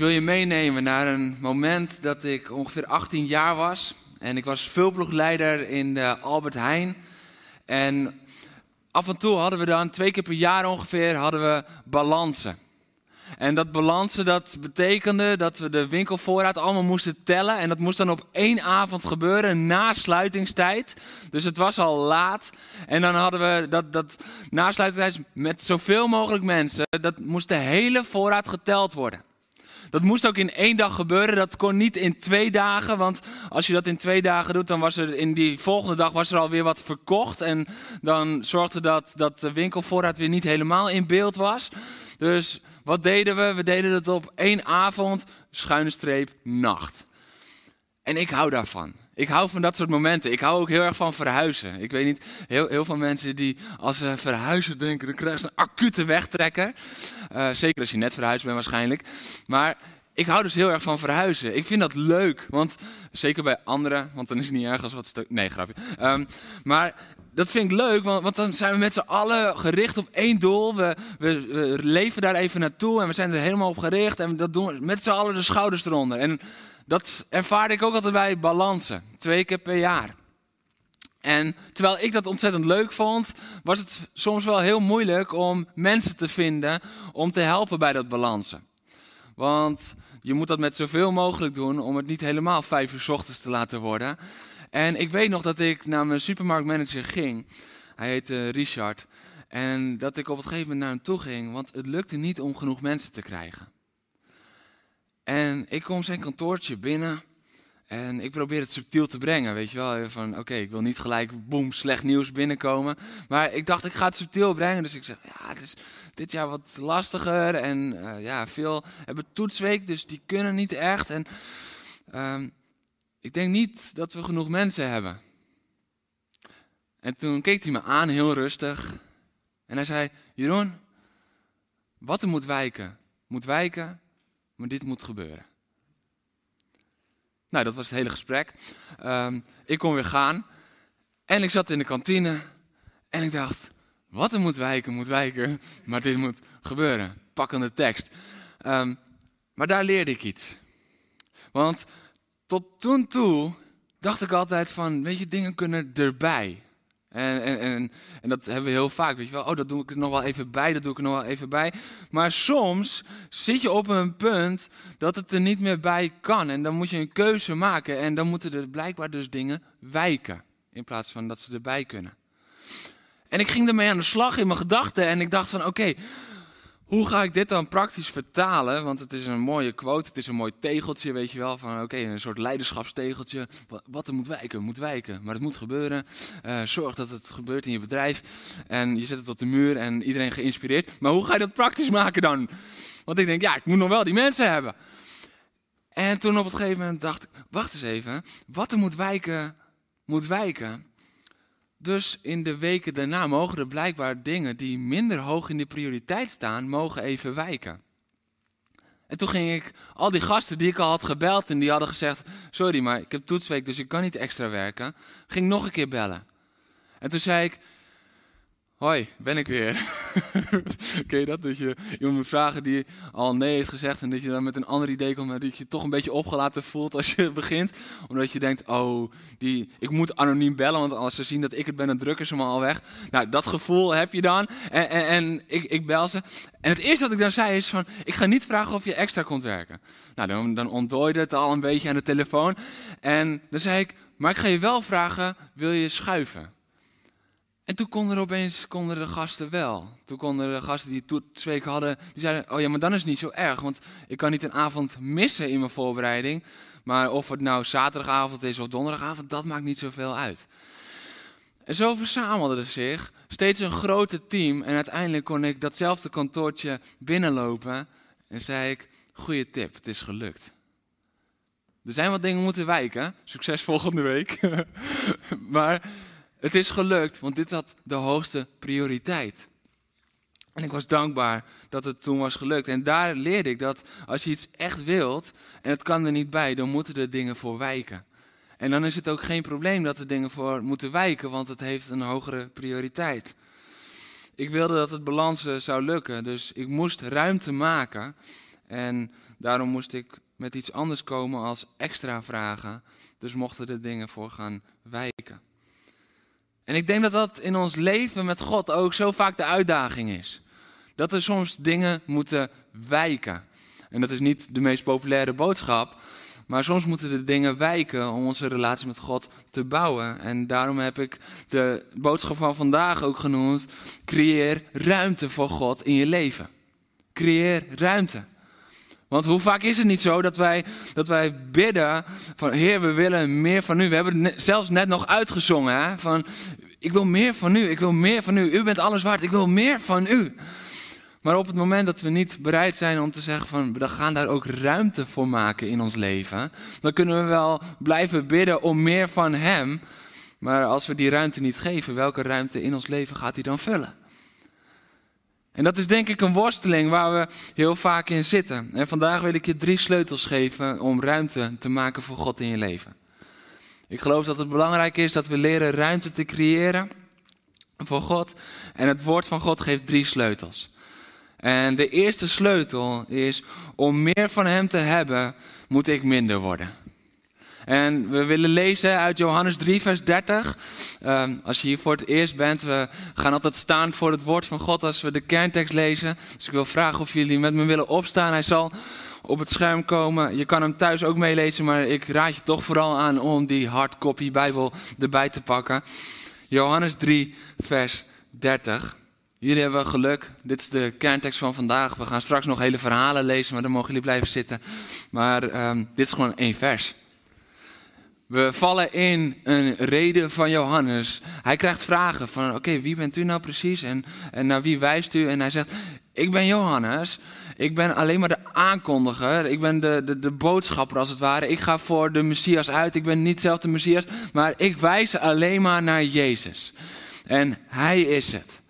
Wil je meenemen naar een moment dat ik ongeveer 18 jaar was. En ik was vulploegleider in de Albert Heijn. En af en toe hadden we dan, twee keer per jaar ongeveer, hadden we balansen. En dat balansen, dat betekende dat we de winkelvoorraad allemaal moesten tellen. En dat moest dan op één avond gebeuren, na sluitingstijd. Dus het was al laat. En dan hadden we dat, dat na sluitingstijd met zoveel mogelijk mensen. Dat moest de hele voorraad geteld worden. Dat moest ook in één dag gebeuren. Dat kon niet in twee dagen. Want als je dat in twee dagen doet, dan was er in die volgende dag was er alweer wat verkocht. En dan zorgde dat dat de winkelvoorraad weer niet helemaal in beeld was. Dus wat deden we? We deden het op één avond, schuine streep, nacht. En ik hou daarvan. Ik hou van dat soort momenten. Ik hou ook heel erg van verhuizen. Ik weet niet, heel, heel veel mensen die als ze verhuizen denken, dan krijgen ze een acute wegtrekker. Uh, zeker als je net verhuisd bent waarschijnlijk. Maar ik hou dus heel erg van verhuizen. Ik vind dat leuk, want zeker bij anderen, want dan is het niet erg als wat stuk... Nee, grapje. Um, maar dat vind ik leuk, want, want, dan zijn we met z'n allen gericht op één doel. We, we, we, leven daar even naartoe en we zijn er helemaal op gericht. En dat doen we met z'n allen de schouders eronder. En dat ervaarde ik ook altijd bij balansen, twee keer per jaar. En terwijl ik dat ontzettend leuk vond, was het soms wel heel moeilijk om mensen te vinden om te helpen bij dat balansen. Want je moet dat met zoveel mogelijk doen om het niet helemaal vijf uur ochtends te laten worden. En ik weet nog dat ik naar mijn supermarktmanager ging. Hij heette Richard. En dat ik op een gegeven moment naar hem toe ging, want het lukte niet om genoeg mensen te krijgen. En ik kom zijn kantoortje binnen en ik probeer het subtiel te brengen, weet je wel. Van oké, ik wil niet gelijk boem, slecht nieuws binnenkomen. Maar ik dacht, ik ga het subtiel brengen. Dus ik zeg, ja, het is dit jaar wat lastiger. En uh, ja, veel hebben toetsweek, dus die kunnen niet echt. En uh, ik denk niet dat we genoeg mensen hebben. En toen keek hij me aan, heel rustig. En hij zei, Jeroen, wat er moet wijken, moet wijken, maar dit moet gebeuren. Nou, dat was het hele gesprek. Um, ik kon weer gaan. En ik zat in de kantine. En ik dacht, wat er moet wijken, moet wijken. Maar dit moet gebeuren. Pakkende tekst. Um, maar daar leerde ik iets. Want tot toen toe dacht ik altijd van, weet je, dingen kunnen erbij. En, en, en, en, dat hebben we heel vaak, weet je wel. Oh, dat doe ik er nog wel even bij, dat doe ik er nog wel even bij. Maar soms zit je op een punt dat het er niet meer bij kan. En dan moet je een keuze maken. En dan moeten er blijkbaar dus dingen wijken. In plaats van dat ze erbij kunnen. En ik ging ermee aan de slag in mijn gedachten. En ik dacht van, oké, hoe ga ik dit dan praktisch vertalen? Want het is een mooie quote, het is een mooi tegeltje, weet je wel. Van oké, een soort leiderschapstegeltje. Wat er moet wijken, moet wijken. Maar het moet gebeuren. Uh, zorg dat het gebeurt in je bedrijf. En je zet het op de muur en iedereen geïnspireerd. Maar hoe ga je dat praktisch maken dan? Want ik denk, ja, ik moet nog wel die mensen hebben. En toen op het gegeven moment dacht ik, wacht eens even. Wat er moet wijken, moet wijken. Dus in de weken daarna mogen er blijkbaar dingen die minder hoog in de prioriteit staan, mogen even wijken. En toen ging ik al die gasten die ik al had gebeld en die hadden gezegd: Sorry, maar ik heb toetsweek, dus ik kan niet extra werken. Ging nog een keer bellen. En toen zei ik: Hoi, ben ik weer. Ken je dat? Dat je iemand moet vragen die al nee heeft gezegd en dat je dan met een ander idee komt, maar dat je toch een beetje opgelaten voelt als je begint. Omdat je denkt, oh, die, ik moet anoniem bellen, want als ze zien dat ik het ben, dan drukken ze me al weg. Nou, dat gevoel heb je dan. En, en, en ik, ik, bel ze. En het eerste wat ik dan zei is van, ik ga niet vragen of je extra komt werken. Nou, dan, dan ontdooide het al een beetje aan de telefoon. En dan zei ik, maar ik ga je wel vragen, wil je schuiven? En toen konden er opeens konden de gasten wel. Toen konden de gasten die twee hadden, die zeiden, oh ja, maar dan is het niet zo erg. Want ik kan niet een avond missen in mijn voorbereiding. Maar of het nou zaterdagavond is of donderdagavond, dat maakt niet zoveel uit. En zo verzamelde er zich steeds een groter team. En uiteindelijk kon ik datzelfde kantoortje binnenlopen. En zei ik, goede tip. Het is gelukt. Er zijn wat dingen moeten wijken. Succes volgende week. maar het is gelukt, want dit had de hoogste prioriteit. En ik was dankbaar dat het toen was gelukt. En daar leerde ik dat als je iets echt wilt en het kan er niet bij, dan moeten er dingen voor wijken. En dan is het ook geen probleem dat er dingen voor moeten wijken, want het heeft een hogere prioriteit. Ik wilde dat het balansen zou lukken, dus ik moest ruimte maken. En daarom moest ik met iets anders komen als extra vragen. Dus mochten er dingen voor gaan wijken. En ik denk dat dat in ons leven met God ook zo vaak de uitdaging is. Dat er soms dingen moeten wijken. En dat is niet de meest populaire boodschap. Maar soms moeten de dingen wijken om onze relatie met God te bouwen. En daarom heb ik de boodschap van vandaag ook genoemd: creëer ruimte voor God in je leven. Creëer ruimte. Want hoe vaak is het niet zo dat wij, dat wij bidden van Heer, we willen meer van u. We hebben het zelfs net nog uitgezongen hè, van ik wil meer van u, ik wil meer van u. U bent alles waard, ik wil meer van u. Maar op het moment dat we niet bereid zijn om te zeggen van we gaan daar ook ruimte voor maken in ons leven, dan kunnen we wel blijven bidden om meer van Hem. Maar als we die ruimte niet geven, welke ruimte in ons leven gaat hij dan vullen? En dat is denk ik een worsteling waar we heel vaak in zitten. En vandaag wil ik je drie sleutels geven om ruimte te maken voor God in je leven. Ik geloof dat het belangrijk is dat we leren ruimte te creëren voor God. En het woord van God geeft drie sleutels. En de eerste sleutel is om meer van Hem te hebben, moet ik minder worden. En we willen lezen uit Johannes 3, vers 30. Ehm, als je hier voor het eerst bent, we gaan altijd staan voor het woord van God als we de kerntekst lezen. Dus ik wil vragen of jullie met me willen opstaan. Hij zal op het scherm komen. Je kan hem thuis ook meelezen, maar ik raad je toch vooral aan om die hardcopy Bijbel erbij te pakken. Johannes 3, vers 30. Jullie hebben geluk. Dit is de kerntekst van vandaag. We gaan straks nog hele verhalen lezen, maar dan mogen jullie blijven zitten. Maar um, dit is gewoon één vers. We vallen in een reden van Johannes. Hij krijgt vragen van, oké, wie bent u nou precies en, en naar wie wijst u? En hij zegt, ik ben Johannes. Ik ben alleen maar de aankondiger. Ik ben de, de, de boodschapper als het ware. Ik ga voor de Messias uit. Ik ben niet zelf de Messias, maar ik wijs alleen maar naar Jezus. En hij is het.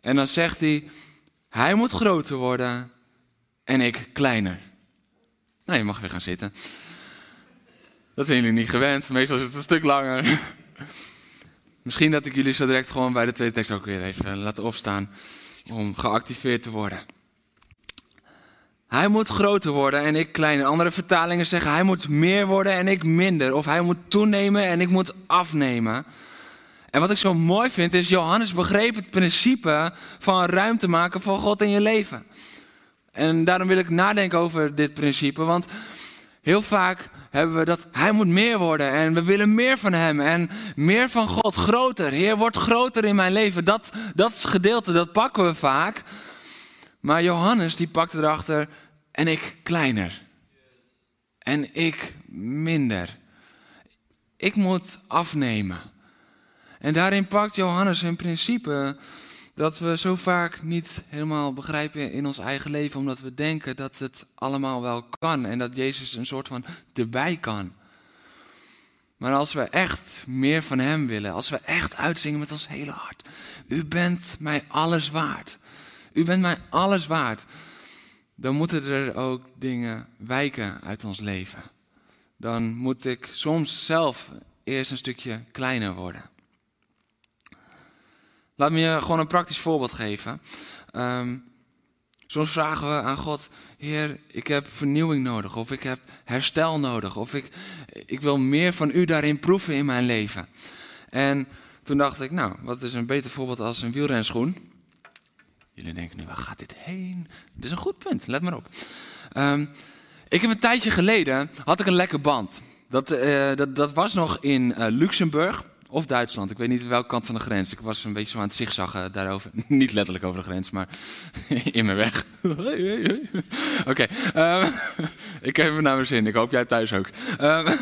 En dan zegt hij, hij moet groter worden en ik kleiner. Nou, je mag weer gaan zitten. Dat zijn jullie niet gewend. Meestal is het een stuk langer. Misschien dat ik jullie zo direct gewoon bij de tweede tekst ook weer even laat opstaan om geactiveerd te worden. Hij moet groter worden en ik kleiner. Andere vertalingen zeggen hij moet meer worden en ik minder. Of hij moet toenemen en ik moet afnemen. En wat ik zo mooi vind is, Johannes begreep het principe van ruimte maken voor God in je leven. En daarom wil ik nadenken over dit principe, want heel vaak hebben we dat hij moet meer worden en we willen meer van hem en meer van God, groter. Heer, wordt groter in mijn leven. Dat, dat gedeelte, dat pakken we vaak. Maar Johannes die pakte erachter en ik kleiner. En ik minder. Ik moet afnemen. En daarin pakt Johannes een principe dat we zo vaak niet helemaal begrijpen in ons eigen leven, omdat we denken dat het allemaal wel kan en dat Jezus een soort van erbij kan. Maar als we echt meer van Hem willen, als we echt uitzingen met ons hele hart, U bent mij alles waard. U bent mij alles waard. Dan moeten er ook dingen wijken uit ons leven. Dan moet ik soms zelf eerst een stukje kleiner worden. Laat me je gewoon een praktisch voorbeeld geven. Um, soms vragen we aan God, Heer, ik heb vernieuwing nodig, of ik heb herstel nodig, of ik, ik wil meer van U daarin proeven in mijn leven. En toen dacht ik, nou, wat is een beter voorbeeld als een wielrenschoen? Jullie denken nu, waar gaat dit heen? Dit is een goed punt, let maar op. Um, ik heb een tijdje geleden, had ik een lekker band. Dat, uh, dat, dat was nog in uh, Luxemburg of Duitsland. Ik weet niet welke kant van de grens. Ik was een beetje zo aan het zigzaggen daarover. niet letterlijk over de grens, maar in mijn weg. Oké, ehm, ik heb even naar mijn zin. Ik hoop jij thuis ook. Ehm,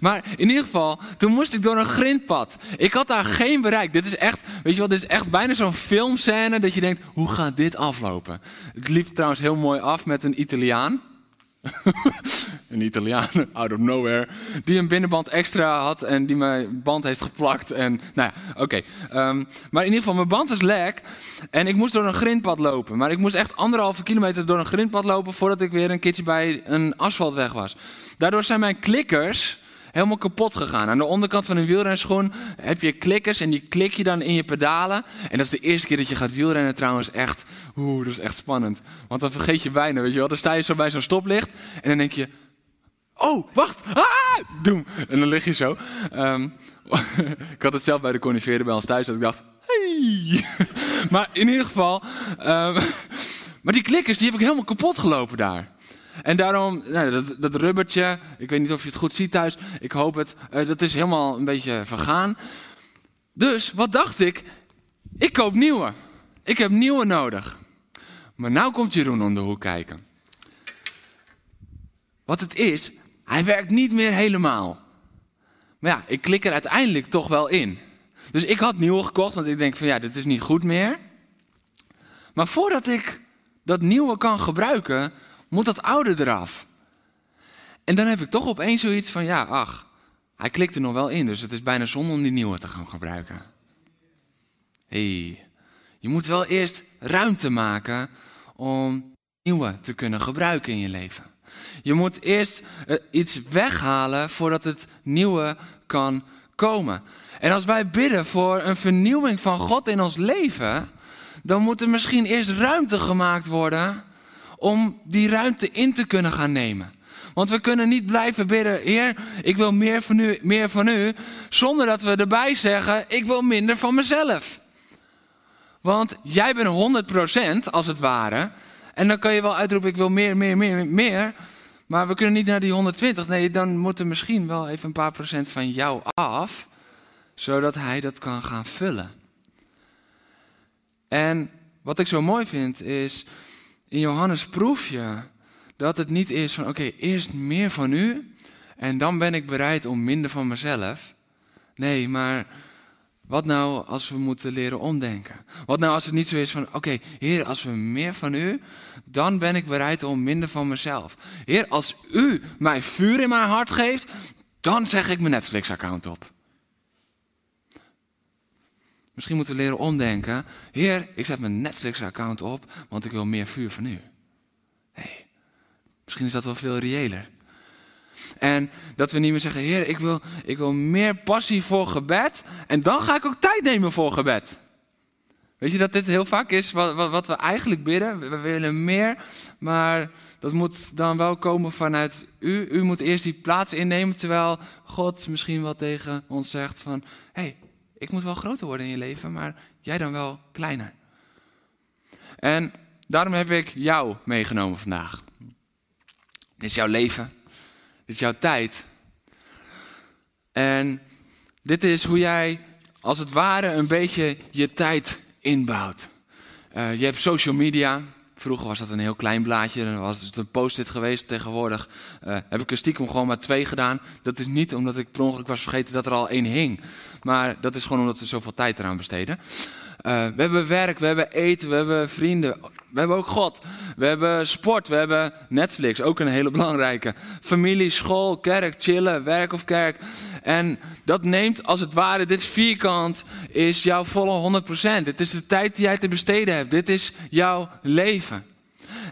maar in ieder geval, toen moest ik door een grindpad. Ik had daar geen bereik. Dit is echt, weet je wat, dit is echt bijna zo'n filmscène dat je denkt, hoe gaat dit aflopen? Het liep trouwens heel mooi af met een Italiaan. een Italiaan, out of nowhere, die een binnenband extra had en die mijn band heeft geplakt. En, nou ja, oké. Ehm, maar in ieder geval, mijn band was lek en ik moest door een grindpad lopen. Maar ik moest echt anderhalve kilometer door een grindpad lopen voordat ik weer een keertje bij een asfaltweg was. Daardoor zijn mijn klikkers helemaal kapot gegaan. Aan de onderkant van een wielrenschoen heb je klikkers en die klik je dan in je pedalen. En dat is de eerste keer dat je gaat wielrennen trouwens echt. Oeh, dat is echt spannend. Want dan vergeet je bijna, weet je wel. Dan sta je zo bij zo'n stoplicht en dan denk je... Oh, wacht! Ah! Doem! En dan lig je zo. Ehm, ik had het zelf bij de coniferen bij ons thuis dat ik dacht... Hey! maar in ieder geval... Um, maar die klikkers die heb ik helemaal kapot gelopen daar. En daarom, nou, dat, dat rubbertje, ik weet niet of je het goed ziet thuis, ik hoop het, uh, dat is helemaal een beetje vergaan. Dus wat dacht ik? Ik koop nieuwe. Ik heb nieuwe nodig. Maar nou komt Jeroen om de hoek kijken. Wat het is, hij werkt niet meer helemaal. Maar ja, ik klik er uiteindelijk toch wel in. Dus ik had nieuwe gekocht, want ik denk van ja, dit is niet goed meer. Maar voordat ik dat nieuwe kan gebruiken, moet dat oude eraf. En dan heb ik toch opeens zoiets van, ja, ach, hij klikt er nog wel in, dus het is bijna zonde om die nieuwe te gaan gebruiken. hey, je moet wel eerst ruimte maken om nieuwe te kunnen gebruiken in je leven. Je moet eerst eh, iets weghalen voordat het nieuwe kan komen. En als wij bidden voor een vernieuwing van God in ons leven, dan moet er misschien eerst ruimte gemaakt worden om die ruimte in te kunnen gaan nemen. Want we kunnen niet blijven bidden, Heer, ik wil meer van u, meer van u, zonder dat we erbij zeggen, ik wil minder van mezelf. Want jij bent 100% als het ware. En dan kan je wel uitroepen, ik wil meer, meer, meer, meer. Maar we kunnen niet naar die 120. Nee, dan moet er misschien wel even een paar procent van jou af. Zodat hij dat kan gaan vullen. En wat ik zo mooi vind is, in Johannes proef je dat het niet is van oké, eerst meer van u en dan ben ik bereid om minder van mezelf. Nee, maar wat nou als we moeten leren omdenken? Wat nou als het niet zo is van oké, Heer, als we meer van u, dan ben ik bereid om minder van mezelf. Heer, als u mij vuur in mijn hart geeft, dan zeg ik mijn Netflix-account op. Misschien moeten we leren omdenken. Heer, ik zet mijn Netflix-account op, want ik wil meer vuur van u. Hey, misschien is dat wel veel reëler. En dat we niet meer zeggen, Heer, ik wil, ik wil meer passie voor gebed. En dan ga ik ook tijd nemen voor gebed. Weet je dat dit heel vaak is wat, wat, wat we eigenlijk bidden? We willen meer, maar dat moet dan wel komen vanuit u. U moet eerst die plaats innemen, terwijl God misschien wel tegen ons zegt van... hey, ik moet wel groter worden in je leven, maar jij dan wel kleiner. En daarom heb ik jou meegenomen vandaag. Dit is jouw leven. Dit is jouw tijd. En dit is hoe jij als het ware een beetje je tijd inbouwt. Uh, je hebt social media. Vroeger was dat een heel klein blaadje, dan was het een post-it geweest. Tegenwoordig uh, heb ik er stiekem gewoon maar twee gedaan. Dat is niet omdat ik per ongeluk was vergeten dat er al één hing. Maar dat is gewoon omdat we zoveel tijd eraan besteden. Uh, we hebben werk, we hebben eten, we hebben vrienden. We hebben ook God. We hebben sport, we hebben Netflix, ook een hele belangrijke. Familie, school, kerk, chillen, werk of kerk. En dat neemt als het ware, dit vierkant, is jouw volle 100%. Het is de tijd die jij te besteden hebt. Dit is jouw leven.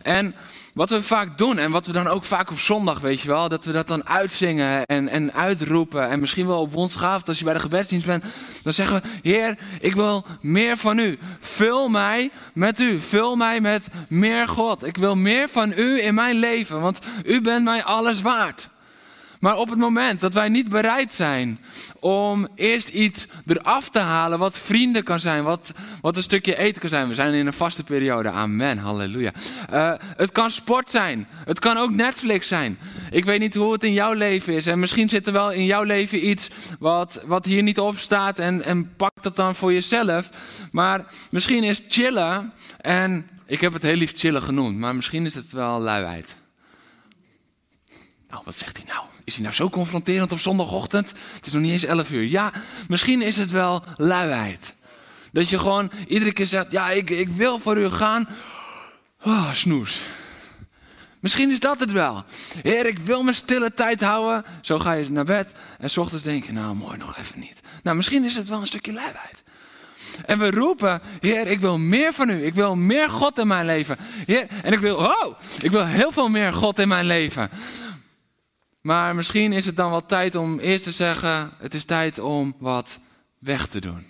En wat we vaak doen en wat we dan ook vaak op zondag, weet je wel, dat we dat dan uitzingen en, en uitroepen. En misschien wel op woensdagavond als je bij de gebedsdienst bent, dan zeggen we, Heer, ik wil meer van u. Vul mij met u. Vul mij met meer God. Ik wil meer van u in mijn leven, want u bent mij alles waard. Maar op het moment dat wij niet bereid zijn om eerst iets eraf te halen wat vrienden kan zijn, wat, wat een stukje eten kan zijn. We zijn in een vaste periode, amen, halleluja. Uh, het kan sport zijn, het kan ook Netflix zijn. Ik weet niet hoe het in jouw leven is en misschien zit er wel in jouw leven iets wat, wat hier niet op staat en, en pak dat dan voor jezelf. Maar misschien is chillen en ik heb het heel lief chillen genoemd, maar misschien is het wel luiheid. Nou, wat zegt hij nou? Is hij nou zo confronterend op zondagochtend? Het is nog niet eens 11 uur. Ja, misschien is het wel luiheid. Dat je gewoon iedere keer zegt: Ja, ik, ik wil voor u gaan. Oh, snoes. Misschien is dat het wel. Heer, ik wil mijn stille tijd houden. Zo ga je naar bed en s ochtends denk je, nou mooi, nog even niet. Nou, misschien is het wel een stukje luiheid. En we roepen, Heer, ik wil meer van u. Ik wil meer God in mijn leven. Heer, en ik wil, oh, ik wil heel veel meer God in mijn leven. Maar misschien is het dan wel tijd om eerst te zeggen, het is tijd om wat weg te doen.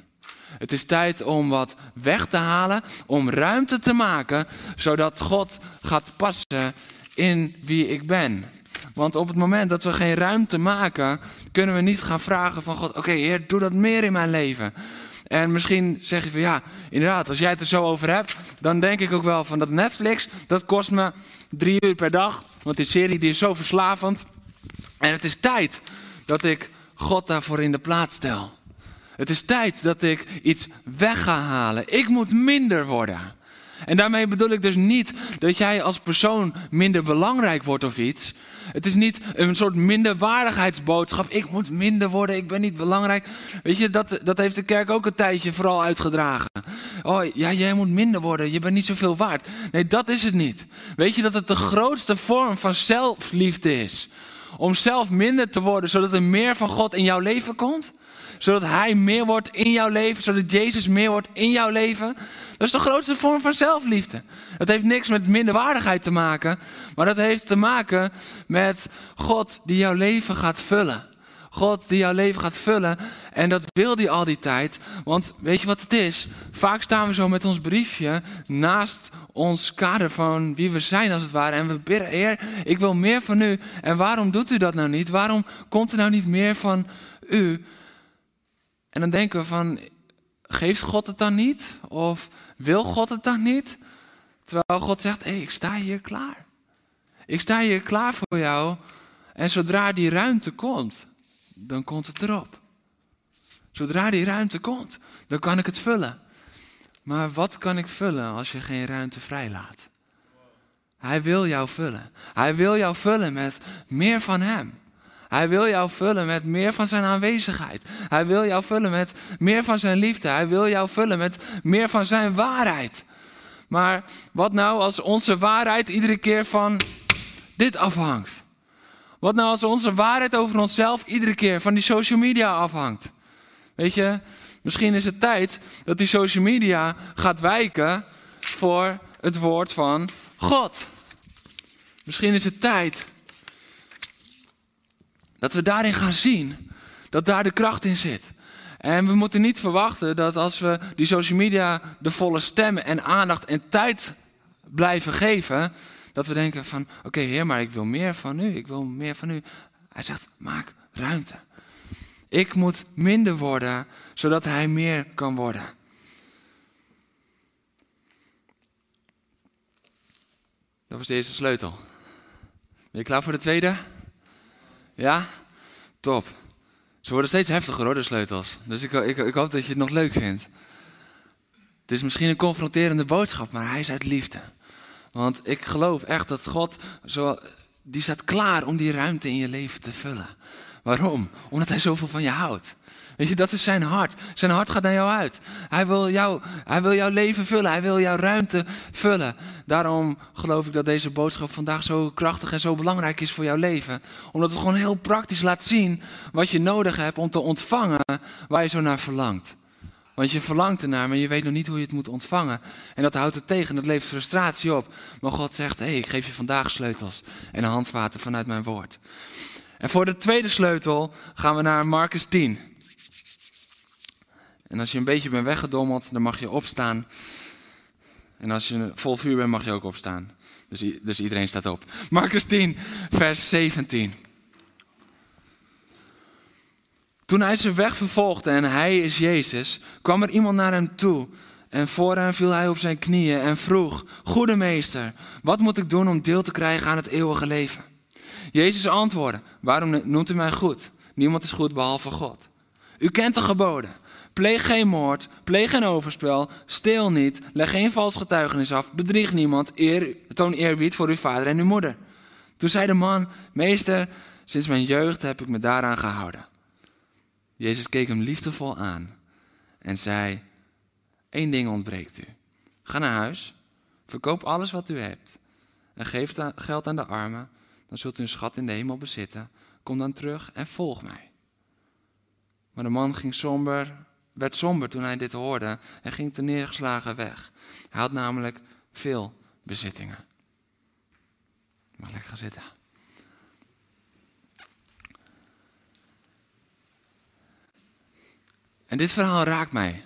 Het is tijd om wat weg te halen, om ruimte te maken, zodat God gaat passen in wie ik ben. Want op het moment dat we geen ruimte maken, kunnen we niet gaan vragen van God, oké Heer, doe dat meer in mijn leven. En misschien zeg je van ja, inderdaad, als jij het er zo over hebt, dan denk ik ook wel van dat Netflix, dat kost me drie uur per dag. Want die serie die is zo verslavend. En het is tijd dat ik God daarvoor in de plaats stel. Het is tijd dat ik iets weg ga halen. Ik moet minder worden. En daarmee bedoel ik dus niet dat jij als persoon minder belangrijk wordt of iets. Het is niet een soort minderwaardigheidsboodschap. Ik moet minder worden, ik ben niet belangrijk. Weet je, dat, dat heeft de kerk ook een tijdje vooral uitgedragen. Oh ja, jij moet minder worden, je bent niet zoveel waard. Nee, dat is het niet. Weet je dat het de grootste vorm van zelfliefde is? Om zelf minder te worden, zodat er meer van God in jouw leven komt? Zodat Hij meer wordt in jouw leven, zodat Jezus meer wordt in jouw leven. Dat is de grootste vorm van zelfliefde. Het heeft niks met minderwaardigheid te maken, maar dat heeft te maken met God die jouw leven gaat vullen. God die jouw leven gaat vullen. En dat wil hij al die tijd. Want weet je wat het is? Vaak staan we zo met ons briefje naast ons kader van wie we zijn als het ware. En we bidden, Heer, ik wil meer van u. En waarom doet u dat nou niet? Waarom komt er nou niet meer van u? En dan denken we van, geeft God het dan niet? Of wil God het dan niet? Terwijl God zegt, hé, ik sta hier klaar. Ik sta hier klaar voor jou. En zodra die ruimte komt, dan komt het erop. Zodra die ruimte komt, dan kan ik het vullen. Maar wat kan ik vullen als je geen ruimte vrijlaat? Hij wil jou vullen. Hij wil jou vullen met meer van Hem. Hij wil jou vullen met meer van zijn aanwezigheid. Hij wil jou vullen met meer van zijn liefde. Hij wil jou vullen met meer van zijn waarheid. Maar wat nou als onze waarheid iedere keer van dit afhangt? Wat nou als onze waarheid over onszelf iedere keer van die social media afhangt? Weet je, misschien is het tijd dat die social media gaat wijken voor het woord van God. Misschien is het tijd dat we daarin gaan zien dat daar de kracht in zit. En we moeten niet verwachten dat als we die social media de volle stem en aandacht en tijd blijven geven, dat we denken van oké heer, maar ik wil meer van u, ik wil meer van u. Hij zegt maak ruimte. Ik moet minder worden, zodat hij meer kan worden. Dat was de eerste sleutel. Ben je klaar voor de tweede? Ja? Top. Ze worden steeds heftiger hoor, de sleutels. Dus ik, ik, ik hoop dat je het nog leuk vindt. Het is misschien een confronterende boodschap, maar hij is uit liefde. Want ik geloof echt dat God, zo, die staat klaar om die ruimte in je leven te vullen. Waarom? Omdat hij zoveel van je houdt. Weet je, dat is zijn hart. Zijn hart gaat naar jou uit. Hij wil, jou, hij wil jouw leven vullen. Hij wil jouw ruimte vullen. Daarom geloof ik dat deze boodschap vandaag zo krachtig en zo belangrijk is voor jouw leven. Omdat het gewoon heel praktisch laat zien wat je nodig hebt om te ontvangen waar je zo naar verlangt. Want je verlangt ernaar, maar je weet nog niet hoe je het moet ontvangen. En dat houdt het tegen, dat levert frustratie op. Maar God zegt, hé, hey, ik geef je vandaag sleutels en handvaten vanuit mijn woord. En voor de tweede sleutel gaan we naar Marcus 10. En als je een beetje bent weggedommeld, dan mag je opstaan. En als je vol vuur bent, mag je ook opstaan. Dus, dus iedereen staat op. Marcus 10, vers 17. Toen hij zijn weg vervolgde en hij is Jezus, kwam er iemand naar hem toe. En voor hem viel hij op zijn knieën en vroeg: Goede meester, wat moet ik doen om deel te krijgen aan het eeuwige leven? Jezus antwoordde: Waarom noemt u mij goed? Niemand is goed behalve God. U kent de geboden. Pleeg geen moord, pleeg geen overspel, steel niet, leg geen vals getuigenis af, bedrieg niemand, eer, toon eerbied voor uw vader en uw moeder. Toen zei de man, meester, sinds mijn jeugd heb ik me daaraan gehouden. Jezus keek hem liefdevol aan en zei, één ding ontbreekt u. Ga naar huis, verkoop alles wat u hebt en geef geld aan de armen, dan zult u een schat in de hemel bezitten. Kom dan terug en volg mij. Maar de man ging somber, werd somber toen hij dit hoorde en ging te neergeslagen weg. Hij had namelijk veel bezittingen. Mag lekker gaan zitten. En dit verhaal raakt mij.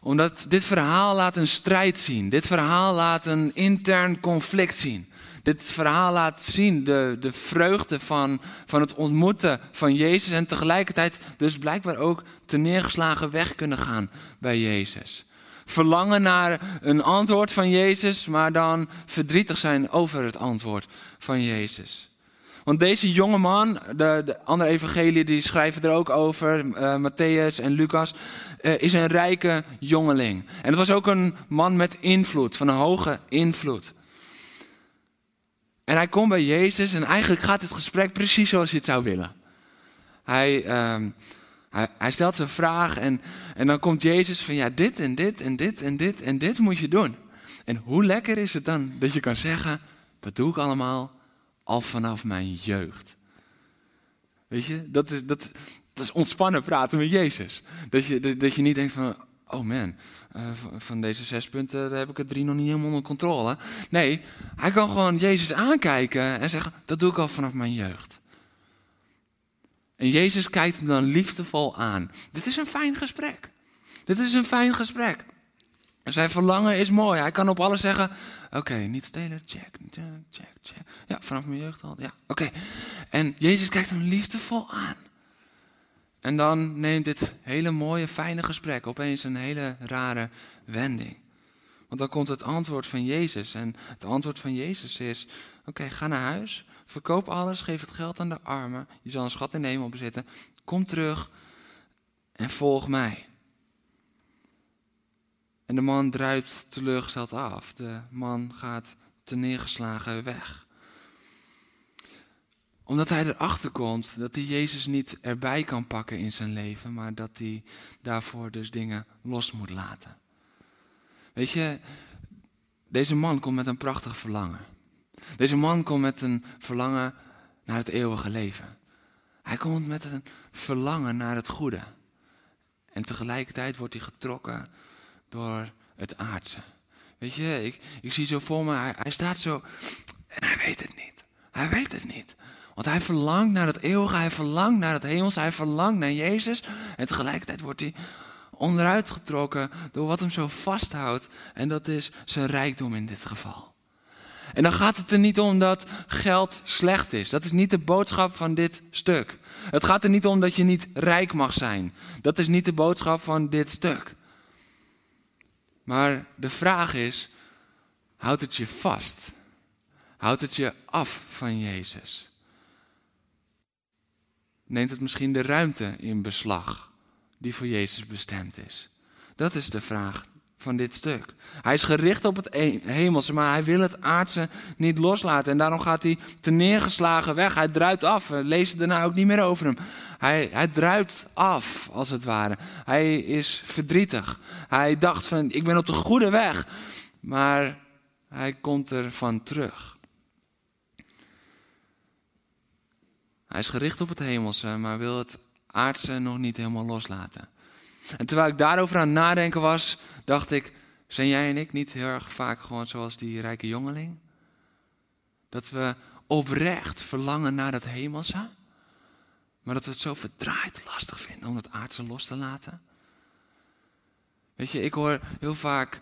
Omdat dit verhaal laat een strijd zien. Dit verhaal laat een intern conflict zien. Dit verhaal laat zien de, de vreugde van, van het ontmoeten van Jezus. En tegelijkertijd dus blijkbaar ook te neergeslagen weg kunnen gaan bij Jezus. Verlangen naar een antwoord van Jezus, maar dan verdrietig zijn over het antwoord van Jezus. Want deze jonge man, de, de andere evangelieën die schrijven er ook over, uh, Matthäus en Lucas, uh, is een rijke jongeling. En het was ook een man met invloed, van een hoge invloed. En hij komt bij Jezus en eigenlijk gaat het gesprek precies zoals je het zou willen. Hij, uh, hij, hij, stelt zijn vraag en, en dan komt Jezus van ja, dit en dit en dit en dit en dit moet je doen. En hoe lekker is het dan dat je kan zeggen, dat doe ik allemaal al vanaf mijn jeugd. Weet je, dat is, dat, dat is ontspannen praten met Jezus. Dat je, dat, dat je niet denkt van, oh man, uh, van deze zes punten heb ik er drie nog niet helemaal onder controle. Nee, hij kan gewoon Jezus aankijken en zeggen, dat doe ik al vanaf mijn jeugd. En Jezus kijkt hem dan liefdevol aan. Dit is een fijn gesprek. Dit is een fijn gesprek. Zijn verlangen is mooi. Hij kan op alles zeggen: Oké, niet stelen, check, check, check. Ja, vanaf mijn jeugd al. Ja, oké. En Jezus kijkt hem liefdevol aan. En dan neemt dit hele mooie, fijne gesprek opeens een hele rare wending. Want dan komt het antwoord van Jezus. En het antwoord van Jezus is: Oké, ga naar huis, verkoop alles, geef het geld aan de armen. Je zal een schat in de hemel bezitten. Kom terug en volg mij. En de man druipt teleurgesteld af. De man gaat neergeslagen weg. Omdat hij erachter komt dat hij Jezus niet erbij kan pakken in zijn leven, maar dat hij daarvoor dus dingen los moet laten. Weet je, deze man komt met een prachtig verlangen. Deze man komt met een verlangen naar het eeuwige leven. Hij komt met een verlangen naar het goede. En tegelijkertijd wordt hij getrokken door het aardse. Weet je, ik, ik zie zo voor me, hij, hij staat zo en hij weet het niet. Hij weet het niet. Want hij verlangt naar het eeuwige, hij verlangt naar het hemels, hij verlangt naar Jezus. En tegelijkertijd wordt hij onderuit getrokken door wat hem zo vasthoudt. En dat is zijn rijkdom in dit geval. En dan gaat het er niet om dat geld slecht is. Dat is niet de boodschap van dit stuk. Het gaat er niet om dat je niet rijk mag zijn. Dat is niet de boodschap van dit stuk. Maar de vraag is, houdt het je vast? Houdt het je af van Jezus? Neemt het misschien de ruimte in beslag die voor Jezus bestemd is? Dat is de vraag van dit stuk. Hij is gericht op het e- hemelse, maar hij wil het aardse niet loslaten. En daarom gaat hij te neergeslagen weg. Hij druipt af. We lezen daarna ook niet meer over hem. Hij, hij druipt af, als het ware. Hij is verdrietig. Hij dacht van, ik ben op de goede weg. Maar hij komt er van terug. Hij is gericht op het hemelse, maar wil het aardse nog niet helemaal loslaten. En terwijl ik daarover aan nadenken was, dacht ik, zijn jij en ik niet heel erg vaak gewoon zoals die rijke jongeling? Dat we oprecht verlangen naar het hemelse, maar dat we het zo verdraaid lastig vinden om het aardse los te laten? Weet je, ik hoor heel vaak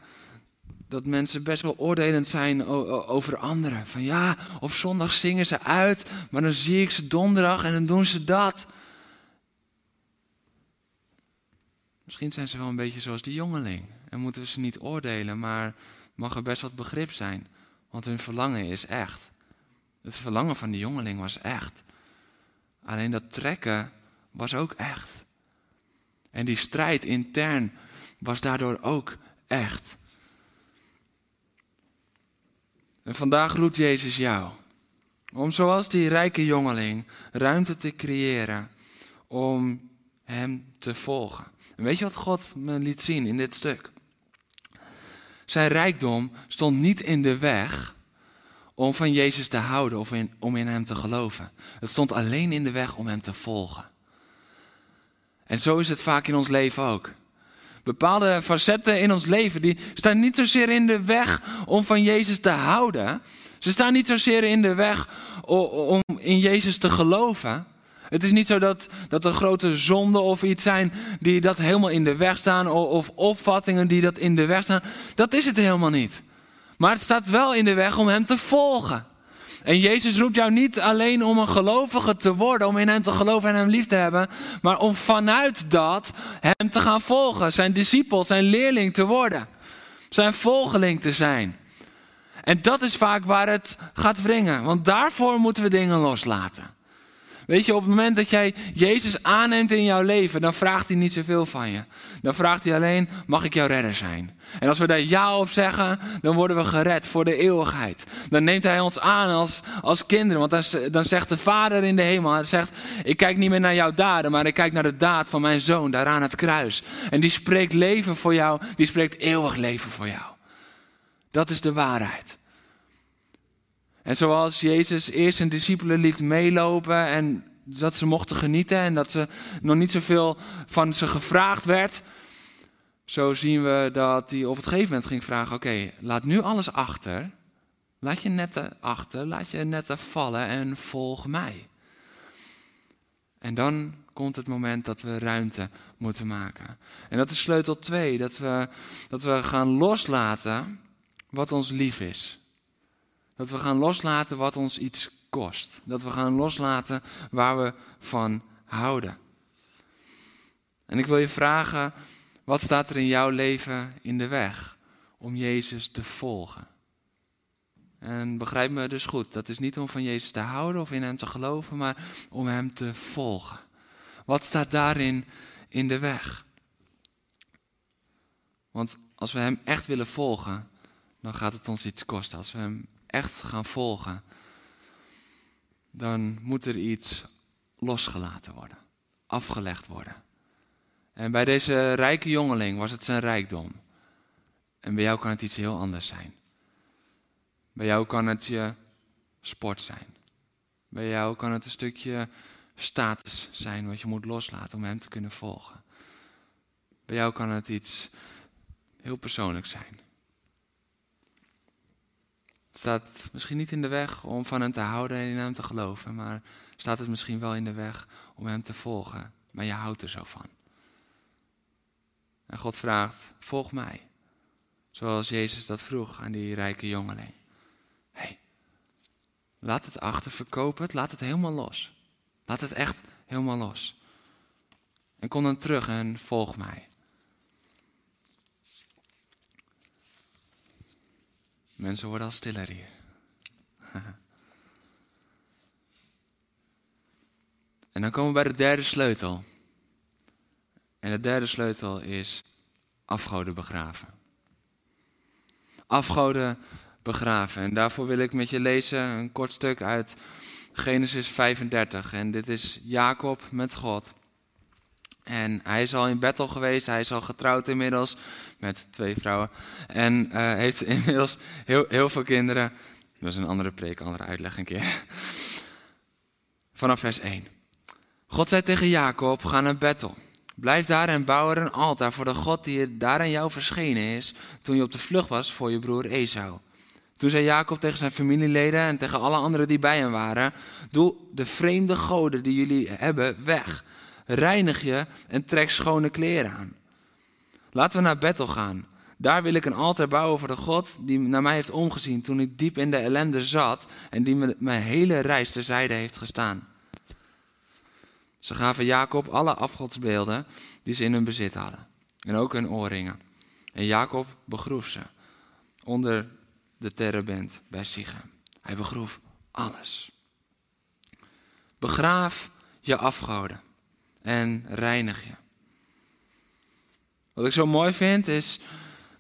dat mensen best wel oordelend zijn over anderen. Van ja, op zondag zingen ze uit, maar dan zie ik ze donderdag en dan doen ze dat. Misschien zijn ze wel een beetje zoals die jongeling. En moeten we ze niet oordelen, maar mag er best wat begrip zijn. Want hun verlangen is echt. Het verlangen van die jongeling was echt. Alleen dat trekken was ook echt. En die strijd intern was daardoor ook echt. En vandaag roept Jezus jou. Om zoals die rijke jongeling ruimte te creëren om hem te volgen. En weet je wat God me liet zien in dit stuk? Zijn rijkdom stond niet in de weg om van Jezus te houden of om in Hem te geloven. Het stond alleen in de weg om Hem te volgen. En zo is het vaak in ons leven ook. Bepaalde facetten in ons leven die staan niet zozeer in de weg om van Jezus te houden. Ze staan niet zozeer in de weg om in Jezus te geloven. Het is niet zo dat, dat er grote zonden of iets zijn die dat helemaal in de weg staan, of opvattingen die dat in de weg staan. Dat is het helemaal niet. Maar het staat wel in de weg om Hem te volgen. En Jezus roept jou niet alleen om een gelovige te worden, om in Hem te geloven en Hem lief te hebben, maar om vanuit dat Hem te gaan volgen, zijn discipel, zijn leerling te worden, zijn volgeling te zijn. En dat is vaak waar het gaat wringen, want daarvoor moeten we dingen loslaten. Weet je, op het moment dat jij Jezus aanneemt in jouw leven, dan vraagt hij niet zoveel van je. Dan vraagt hij alleen, mag ik jouw redder zijn? En als we daar ja op zeggen, dan worden we gered voor de eeuwigheid. Dan neemt hij ons aan als, als kinderen. Want dan, dan zegt de Vader in de hemel, hij zegt, ik kijk niet meer naar jouw daden, maar ik kijk naar de daad van mijn zoon daar aan het kruis. En die spreekt leven voor jou, die spreekt eeuwig leven voor jou. Dat is de waarheid. En zoals Jezus eerst zijn discipelen liet meelopen en dat ze mochten genieten en dat ze nog niet zoveel van ze gevraagd werd, zo zien we dat hij op het gegeven moment ging vragen: Oké, laat nu alles achter. Laat je netten achter, laat je netten vallen en volg mij. En dan komt het moment dat we ruimte moeten maken. En dat is sleutel 2, dat we, dat we gaan loslaten wat ons lief is. Dat we gaan loslaten wat ons iets kost. Dat we gaan loslaten waar we van houden. En ik wil je vragen, wat staat er in jouw leven in de weg om Jezus te volgen? En begrijp me dus goed, dat is niet om van Jezus te houden of in Hem te geloven, maar om Hem te volgen. Wat staat daarin in de weg? Want als we Hem echt willen volgen, dan gaat het ons iets kosten. Als we Hem echt gaan volgen, dan moet er iets losgelaten worden, afgelegd worden. En bij deze rijke jongeling was het zijn rijkdom. En bij jou kan het iets heel anders zijn. Bij jou kan het je sport zijn. Bij jou kan het een stukje status zijn wat je moet loslaten om hem te kunnen volgen. Bij jou kan het iets heel persoonlijks zijn. Staat misschien niet in de weg om van hem te houden en in hem te geloven, maar staat het misschien wel in de weg om hem te volgen. Maar je houdt er zo van. En God vraagt, volg mij. Zoals Jezus dat vroeg aan die rijke jongeling. hey, laat het achter, verkoop het, laat het helemaal los. Laat het echt helemaal los. En kom dan terug en volg mij. Mensen worden al stiller hier. en dan komen we bij de derde sleutel. En de derde sleutel is afgoden begraven. Afgoden begraven. En daarvoor wil ik met je lezen een kort stuk uit Genesis 35. En dit is Jacob met God. En hij is al in Bethel geweest, hij is al getrouwd inmiddels met twee vrouwen. En uh, heeft inmiddels heel, heel veel kinderen. Dat is een andere preek, andere uitleg een keer. Vanaf vers 1. God zei tegen Jacob, ga naar Bethel. Blijf daar en bouw er een altaar voor de God die daar aan jou verschenen is toen je op de vlucht was voor je broer Esau. Toen zei Jacob tegen zijn familieleden en tegen alle anderen die bij hem waren: Doe de vreemde goden die jullie hebben weg. Reinig je en trek schone kleren aan. Laten we naar Bethel gaan. Daar wil ik een altaar bouwen voor de God die naar mij heeft omgezien toen ik diep in de ellende zat en die me mijn hele reis terzijde heeft gestaan. Ze gaven Jacob alle afgodsbeelden die ze in hun bezit hadden. En ook hun oorringen. En Jacob begroef ze onder de terebent bij Sichem. Hij begroef alles. Begraaf je afgoden en reinig je. Wat ik zo mooi vind is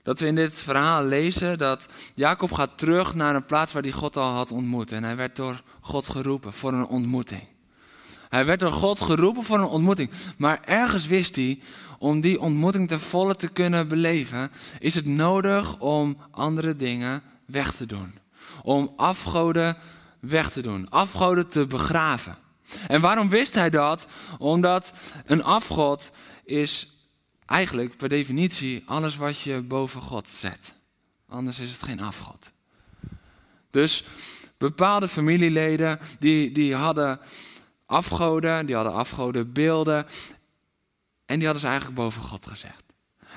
dat we in dit verhaal lezen dat Jacob gaat terug naar een plaats waar hij God al had ontmoet. En hij werd door God geroepen voor een ontmoeting. Hij werd door God geroepen voor een ontmoeting. Maar ergens wist hij, om die ontmoeting ten volle te kunnen beleven, is het nodig om andere dingen weg te doen. om afgoden weg te doen, afgoden te begraven. En waarom wist hij dat? Omdat een afgod is eigenlijk per definitie alles wat je boven God zet. Anders is het geen afgod. Dus bepaalde familieleden die, die hadden afgoden, die hadden afgodenbeelden. En die hadden ze eigenlijk boven God gezegd.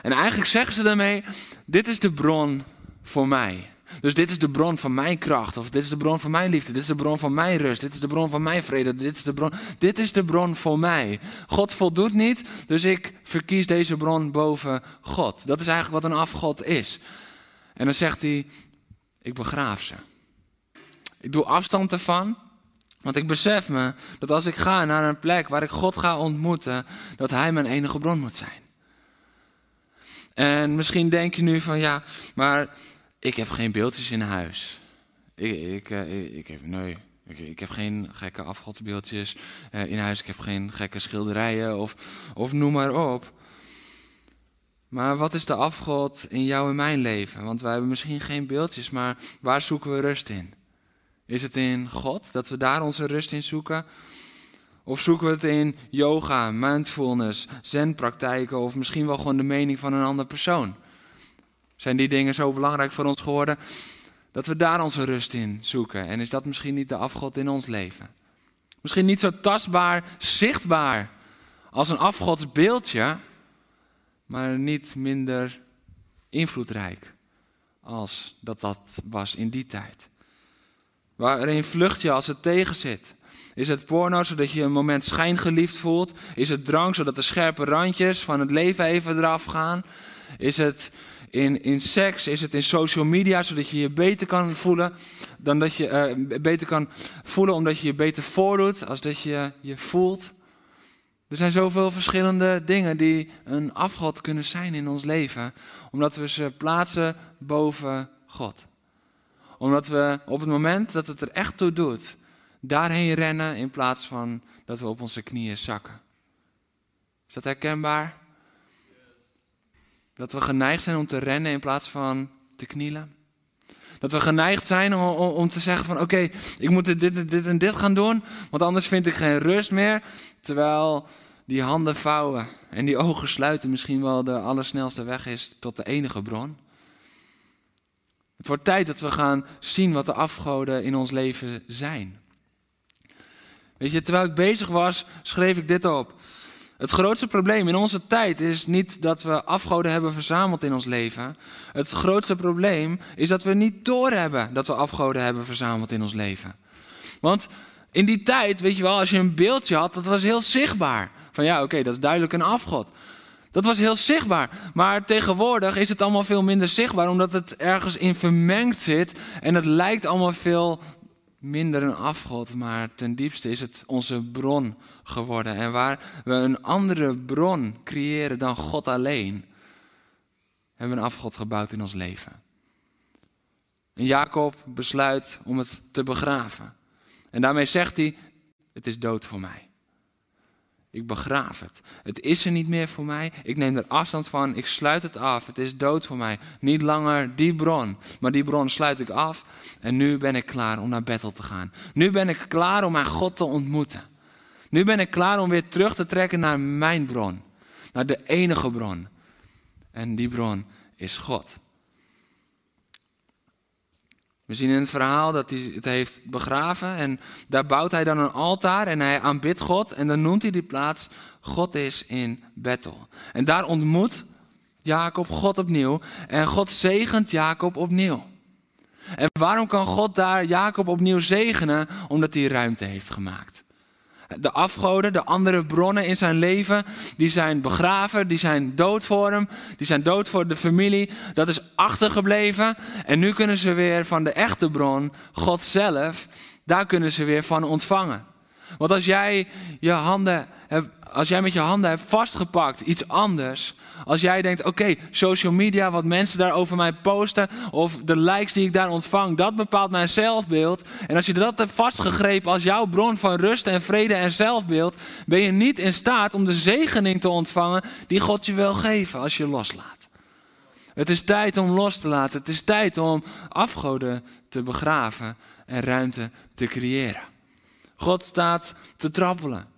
En eigenlijk zeggen ze daarmee, dit is de bron voor mij. Dus dit is de bron van mijn kracht, of dit is de bron van mijn liefde, dit is de bron van mijn rust, dit is de bron van mijn vrede, dit is de bron, dit is de bron voor mij. God voldoet niet, dus ik verkies deze bron boven God. Dat is eigenlijk wat een afgod is. En dan zegt hij, ik begraaf ze. Ik doe afstand ervan, want ik besef me dat als ik ga naar een plek waar ik God ga ontmoeten, dat Hij mijn enige bron moet zijn. En misschien denk je nu van ja, maar ik heb geen beeldjes in huis. Ik, ik, eh, ik, heb, nee, ik, heb geen gekke afgodsbeeldjes eh, in huis. Ik heb geen gekke schilderijen of, of noem maar op. Maar wat is de afgod in jou en mijn leven? Want wij hebben misschien geen beeldjes, maar waar zoeken we rust in? Is het in God, dat we daar onze rust in zoeken? Of zoeken we het in yoga, mindfulness, zen-praktijken of misschien wel gewoon de mening van een andere persoon? Zijn die dingen zo belangrijk voor ons geworden dat we daar onze rust in zoeken? En is dat misschien niet de afgod in ons leven? Misschien niet zo tastbaar, zichtbaar als een afgodsbeeldje, maar niet minder invloedrijk als dat dat was in die tijd. Waarin vlucht je als het tegenzit? Is het porno zodat je een moment schijngeliefd voelt? Is het drank zodat de scherpe randjes van het leven even eraf gaan? Is het in, in seks? Is het in social media zodat je je beter kan voelen? Dan dat je uh, beter kan voelen omdat je je beter voordoet als dat je je voelt? Er zijn zoveel verschillende dingen die een afgod kunnen zijn in ons leven, omdat we ze plaatsen boven God omdat we op het moment dat het er echt toe doet, daarheen rennen in plaats van dat we op onze knieën zakken. Is dat herkenbaar? Dat we geneigd zijn om te rennen in plaats van te knielen. Dat we geneigd zijn om, om, te zeggen van oké, ik moet dit, dit, dit en dit gaan doen, want anders vind ik geen rust meer. Terwijl die handen vouwen en die ogen sluiten misschien wel de allersnelste weg is tot de enige bron. Het wordt tijd dat we gaan zien wat de afgoden in ons leven zijn. Weet je, terwijl ik bezig was, schreef ik dit op. Het grootste probleem in onze tijd is niet dat we afgoden hebben verzameld in ons leven. Het grootste probleem is dat we niet doorhebben dat we afgoden hebben verzameld in ons leven. Want in die tijd, weet je wel, als je een beeldje had, dat was heel zichtbaar. Van ja, oké, dat is duidelijk een afgod. Dat was heel zichtbaar. Maar tegenwoordig is het allemaal veel minder zichtbaar, omdat het ergens in vermengd zit. En het lijkt allemaal veel minder een afgod, maar ten diepste is het onze bron geworden. En waar we een andere bron creëren dan God alleen, hebben we een afgod gebouwd in ons leven. En Jacob besluit om het te begraven. En daarmee zegt hij: Het is dood voor mij. Ik begraaf het. Het is er niet meer voor mij. Ik neem er afstand van. Ik sluit het af. Het is dood voor mij. Niet langer die bron. Maar die bron sluit ik af. En nu ben ik klaar om naar Bethel te gaan. Nu ben ik klaar om mijn God te ontmoeten. Nu ben ik klaar om weer terug te trekken naar mijn bron. Naar de enige bron. En die bron is God. We zien in het verhaal dat hij het heeft begraven en daar bouwt hij dan een altaar en hij aanbidt God en dan noemt hij die plaats God is in Bethel. En daar ontmoet Jacob God opnieuw en God zegent Jacob opnieuw. En waarom kan God daar Jacob opnieuw zegenen? Omdat hij ruimte heeft gemaakt. De afgoden, de andere bronnen in zijn leven, die zijn begraven, die zijn dood voor hem, die zijn dood voor de familie. Dat is achtergebleven. En nu kunnen ze weer van de echte bron, God zelf, daar kunnen ze weer van ontvangen. Want als jij je handen hebt als jij met je handen hebt vastgepakt iets anders. Als jij denkt, oké, social media, wat mensen daar over mij posten. Of de likes die ik daar ontvang, dat bepaalt mijn zelfbeeld. En als je dat hebt vastgegrepen als jouw bron van rust en vrede en zelfbeeld. Ben je niet in staat om de zegening te ontvangen die God je wil geven als je loslaat. Het is tijd om los te laten. Het is tijd om afgoden te begraven en ruimte te creëren. God staat te trappelen.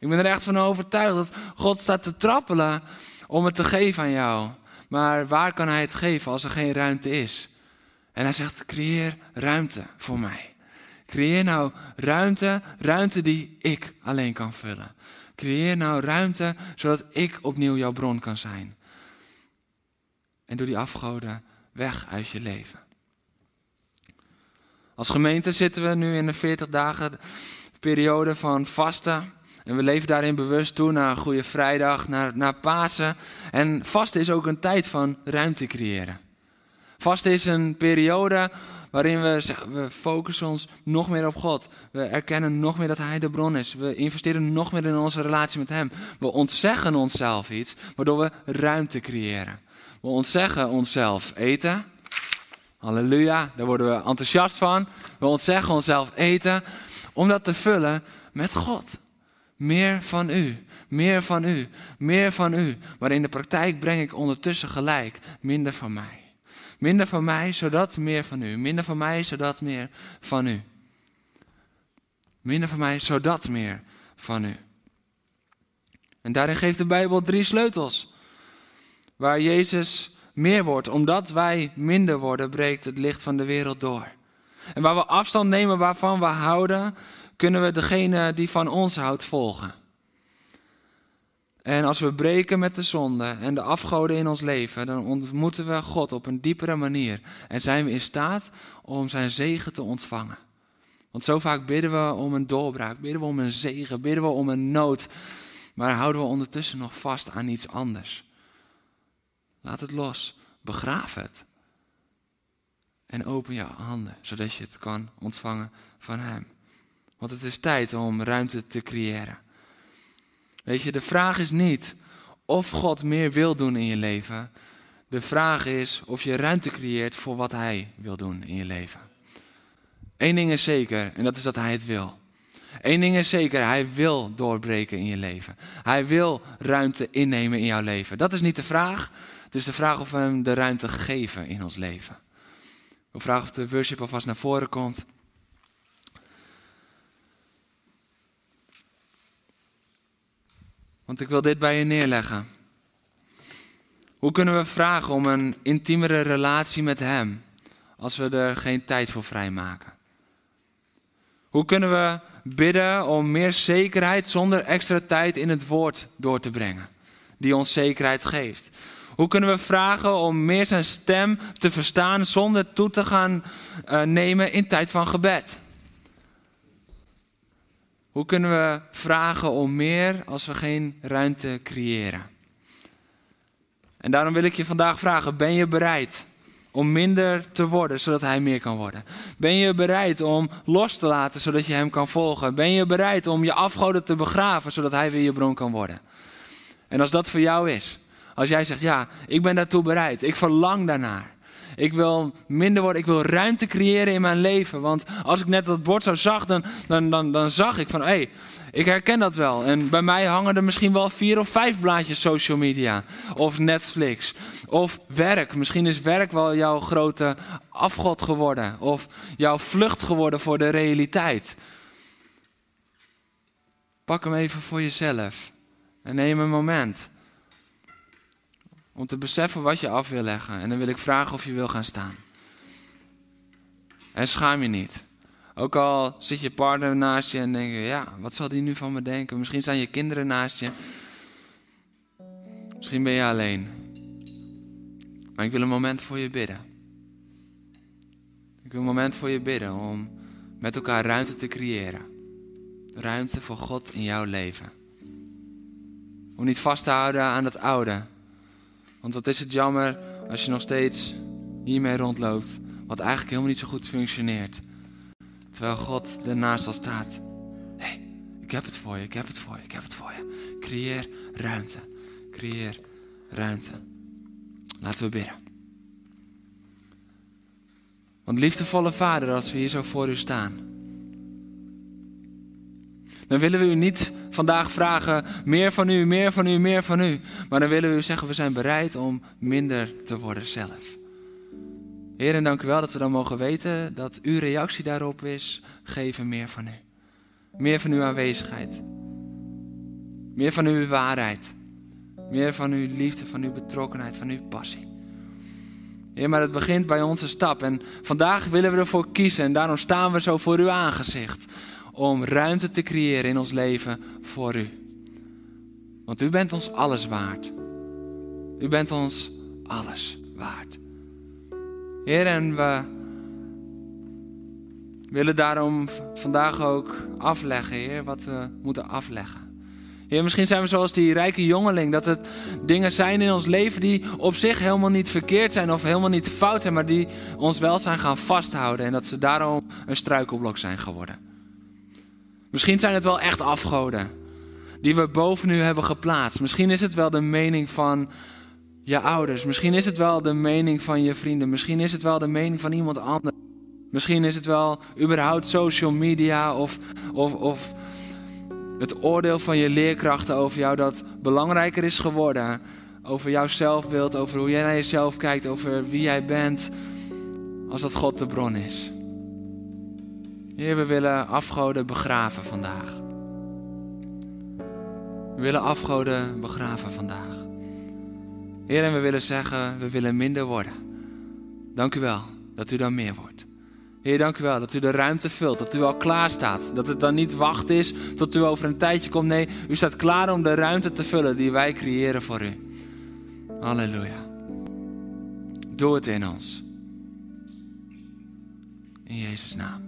Ik ben er echt van overtuigd dat God staat te trappelen om het te geven aan jou. Maar waar kan hij het geven als er geen ruimte is? En hij zegt: creëer ruimte voor mij. Creëer nou ruimte, ruimte die ik alleen kan vullen. Creëer nou ruimte zodat ik opnieuw jouw bron kan zijn. En doe die afgoden weg uit je leven. Als gemeente zitten we nu in een 40 dagen periode van vasten. En we leven daarin bewust toe naar Goede Vrijdag, naar, naar Pasen. En vasten is ook een tijd van ruimte creëren. Vasten is een periode waarin we, we focussen ons nog meer op God. We erkennen nog meer dat Hij de bron is. We investeren nog meer in onze relatie met Hem. We ontzeggen onszelf iets, waardoor we ruimte creëren. We ontzeggen onszelf eten. Halleluja, daar worden we enthousiast van. We ontzeggen onszelf eten om dat te vullen met God. Meer van u, meer van u, meer van u. Maar in de praktijk breng ik ondertussen gelijk minder van mij. Minder van mij, zodat meer van u. Minder van mij, zodat meer van u. Minder van mij, zodat meer van u. En daarin geeft de Bijbel drie sleutels. Waar Jezus meer wordt, omdat wij minder worden, breekt het licht van de wereld door. En waar we afstand nemen waarvan we houden, kunnen we degene die van ons houdt volgen. En als we breken met de zonde en de afgoden in ons leven, dan ontmoeten we God op een diepere manier. En zijn we in staat om zijn zegen te ontvangen. Want zo vaak bidden we om een doorbraak, bidden we om een zegen, bidden we om een nood. Maar houden we ondertussen nog vast aan iets anders. Laat het los, begraaf het. En open je handen, zodat je het kan ontvangen van Hem. Want het is tijd om ruimte te creëren. Weet je, de vraag is niet of God meer wil doen in je leven. De vraag is of je ruimte creëert voor wat Hij wil doen in je leven. Eén ding is zeker, en dat is dat Hij het wil. Eén ding is zeker, Hij wil doorbreken in je leven. Hij wil ruimte innemen in jouw leven. Dat is niet de vraag. Het is de vraag of we Hem de ruimte geven in ons leven. We vragen of de worship alvast naar voren komt. Want ik wil dit bij je neerleggen. Hoe kunnen we vragen om een intiemere relatie met Hem als we er geen tijd voor vrijmaken? Hoe kunnen we bidden om meer zekerheid zonder extra tijd in het woord door te brengen, die ons zekerheid geeft? Hoe kunnen we vragen om meer zijn stem te verstaan zonder toe te gaan uh, nemen in tijd van gebed? Hoe kunnen we vragen om meer als we geen ruimte creëren? En daarom wil ik je vandaag vragen: ben je bereid om minder te worden zodat hij meer kan worden? Ben je bereid om los te laten zodat je hem kan volgen? Ben je bereid om je afgoden te begraven zodat hij weer je bron kan worden? En als dat voor jou is, als jij zegt ja, ik ben daartoe bereid, ik verlang daarnaar. Ik wil minder worden. Ik wil ruimte creëren in mijn leven. Want als ik net dat bord zo zag, dan, dan, dan, zag ik van hé, hey, ik herken dat wel. En bij mij hangen er misschien wel vier of vijf blaadjes social media. Of Netflix. Of werk. Misschien is werk wel jouw grote afgod geworden. Of jouw vlucht geworden voor de realiteit. Pak hem even voor jezelf. En neem een moment. Om te beseffen wat je af wil leggen. En dan wil ik vragen of je wil gaan staan. En schaam je niet. Ook al zit je partner naast je en denk je, ja, wat zal die nu van me denken? Misschien staan je kinderen naast je. Misschien ben je alleen. Maar ik wil een moment voor je bidden. Ik wil een moment voor je bidden om met elkaar ruimte te creëren. Ruimte voor God in jouw leven. Om niet vast te houden aan het oude, want wat is het jammer als je nog steeds hiermee rondloopt, wat eigenlijk helemaal niet zo goed functioneert. Terwijl God ernaast al staat. Hé, hey, ik heb het voor je, ik heb het voor je, ik heb het voor je. Creëer ruimte, creëer ruimte. Laten we bidden. Want liefdevolle Vader, als we hier zo voor u staan, dan willen we u niet vandaag vragen, meer van u, meer van u, meer van u. Maar dan willen we u zeggen, we zijn bereid om minder te worden zelf. Heer, en dank u wel dat we dan mogen weten dat uw reactie daarop is, geven meer van u. Meer van uw aanwezigheid. Meer van uw waarheid. Meer van uw liefde, van uw betrokkenheid, van uw passie. Heer, maar het begint bij onze stap. En vandaag willen we ervoor kiezen. En daarom staan we zo voor uw aangezicht. Om ruimte te creëren in ons leven voor u. Want u bent ons alles waard. U bent ons alles waard. Heer, en we willen daarom vandaag ook afleggen, Heer, wat we moeten afleggen. Heer, misschien zijn we zoals die rijke jongeling, dat het dingen zijn in ons leven die op zich helemaal niet verkeerd zijn of helemaal niet fout zijn, maar die ons wel zijn gaan vasthouden en dat ze daarom een struikelblok zijn geworden. Misschien zijn het wel echt afgoden die we boven u hebben geplaatst. Misschien is het wel de mening van je ouders. Misschien is het wel de mening van je vrienden. Misschien is het wel de mening van iemand anders. Misschien is het wel überhaupt social media of, of, of het oordeel van je leerkrachten over jou dat belangrijker is geworden. Over jouw zelfbeeld, over hoe jij naar jezelf kijkt, over wie jij bent. Als dat God de bron is. Heer, we willen afgoden begraven vandaag. We willen afgoden begraven vandaag. Heer, en we willen zeggen, we willen minder worden. Dank u wel dat u dan meer wordt. Heer, dank u wel dat u de ruimte vult, dat u al klaar staat. Dat het dan niet wacht is tot u over een tijdje komt. Nee, u staat klaar om de ruimte te vullen die wij creëren voor u. Halleluja. Doe het in ons. In Jezus' naam.